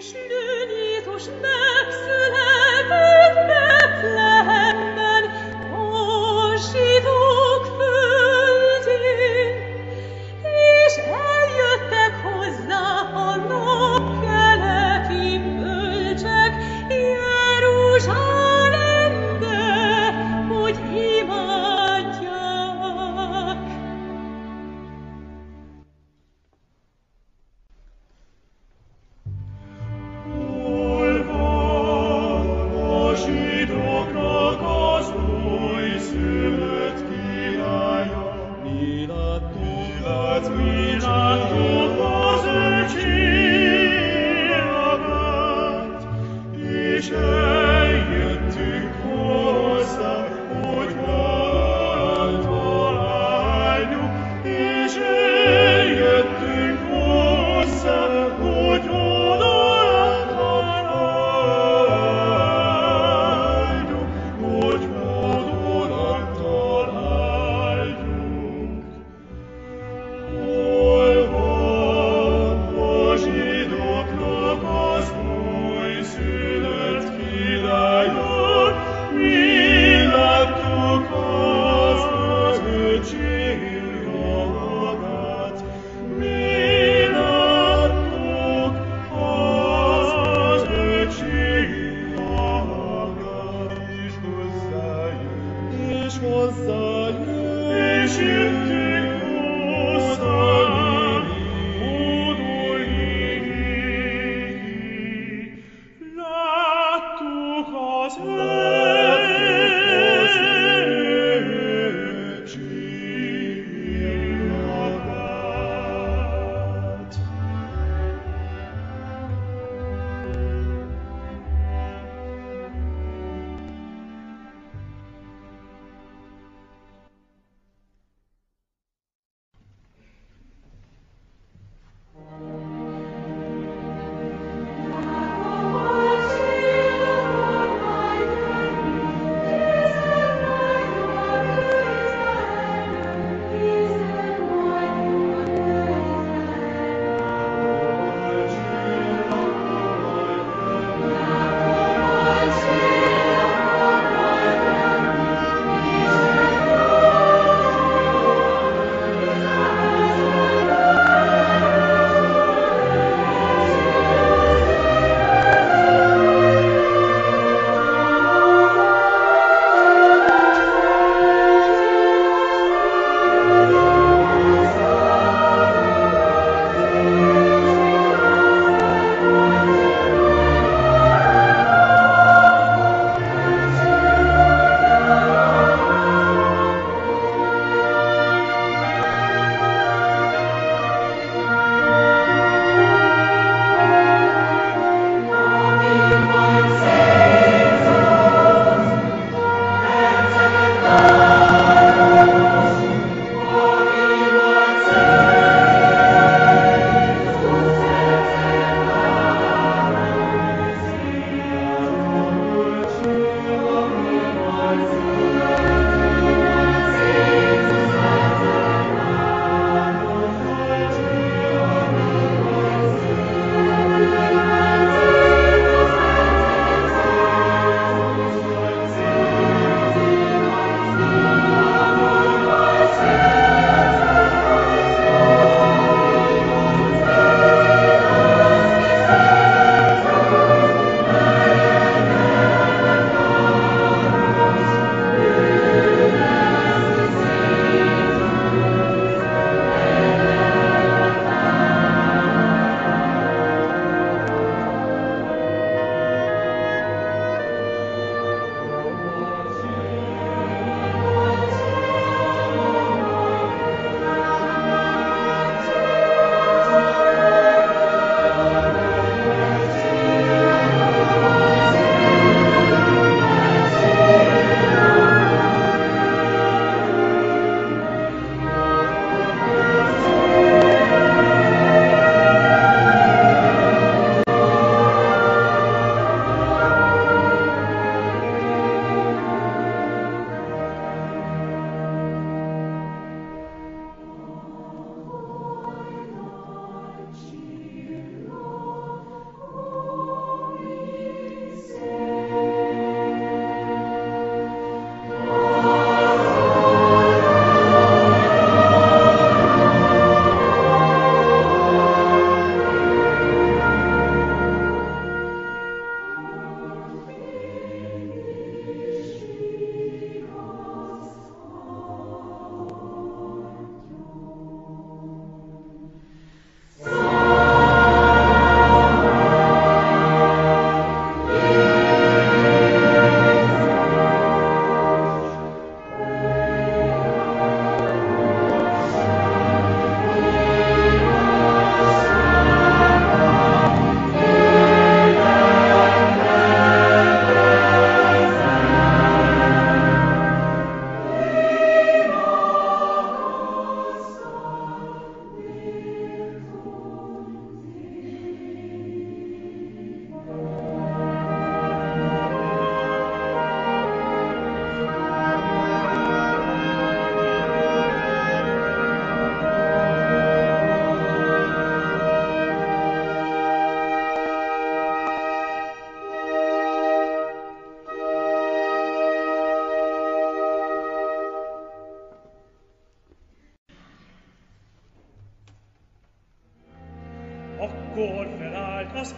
schöne so schmeckst Cogito, crocos,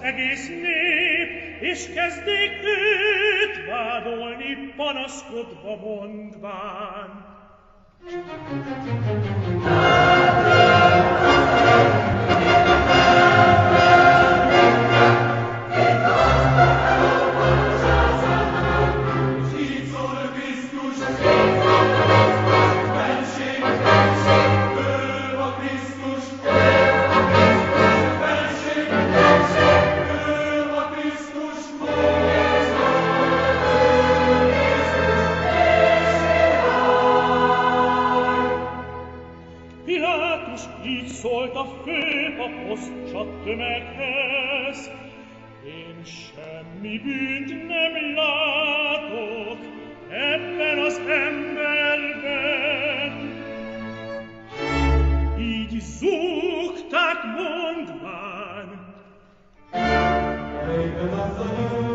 egész nép, és kezdték őt vádolni, panaszkodva mondván. Pilatus il solda fepa poscat merces, in scemmi bündnem latoc, emmenos emberben. Id suchtat mundwand, Lebe das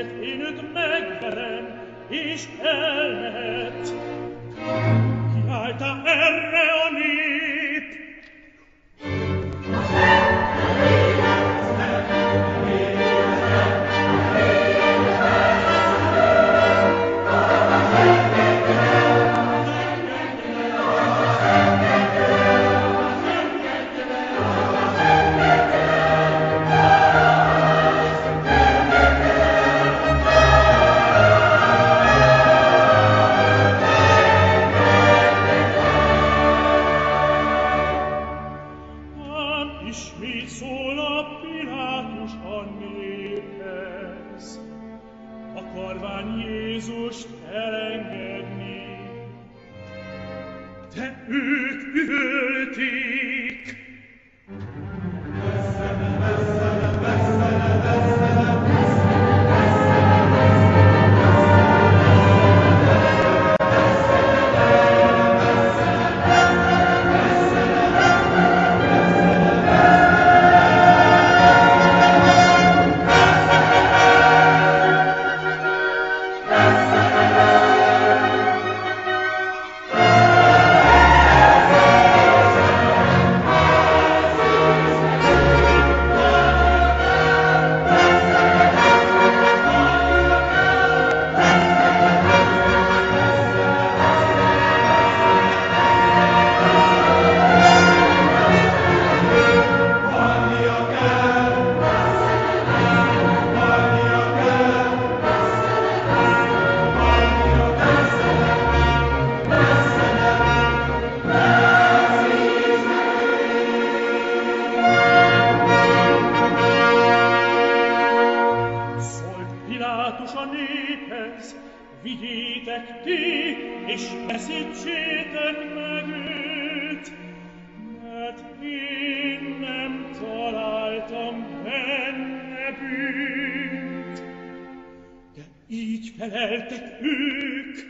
in ut megveren ich elmet. Qui alta erre onis, Ich verhält Glück.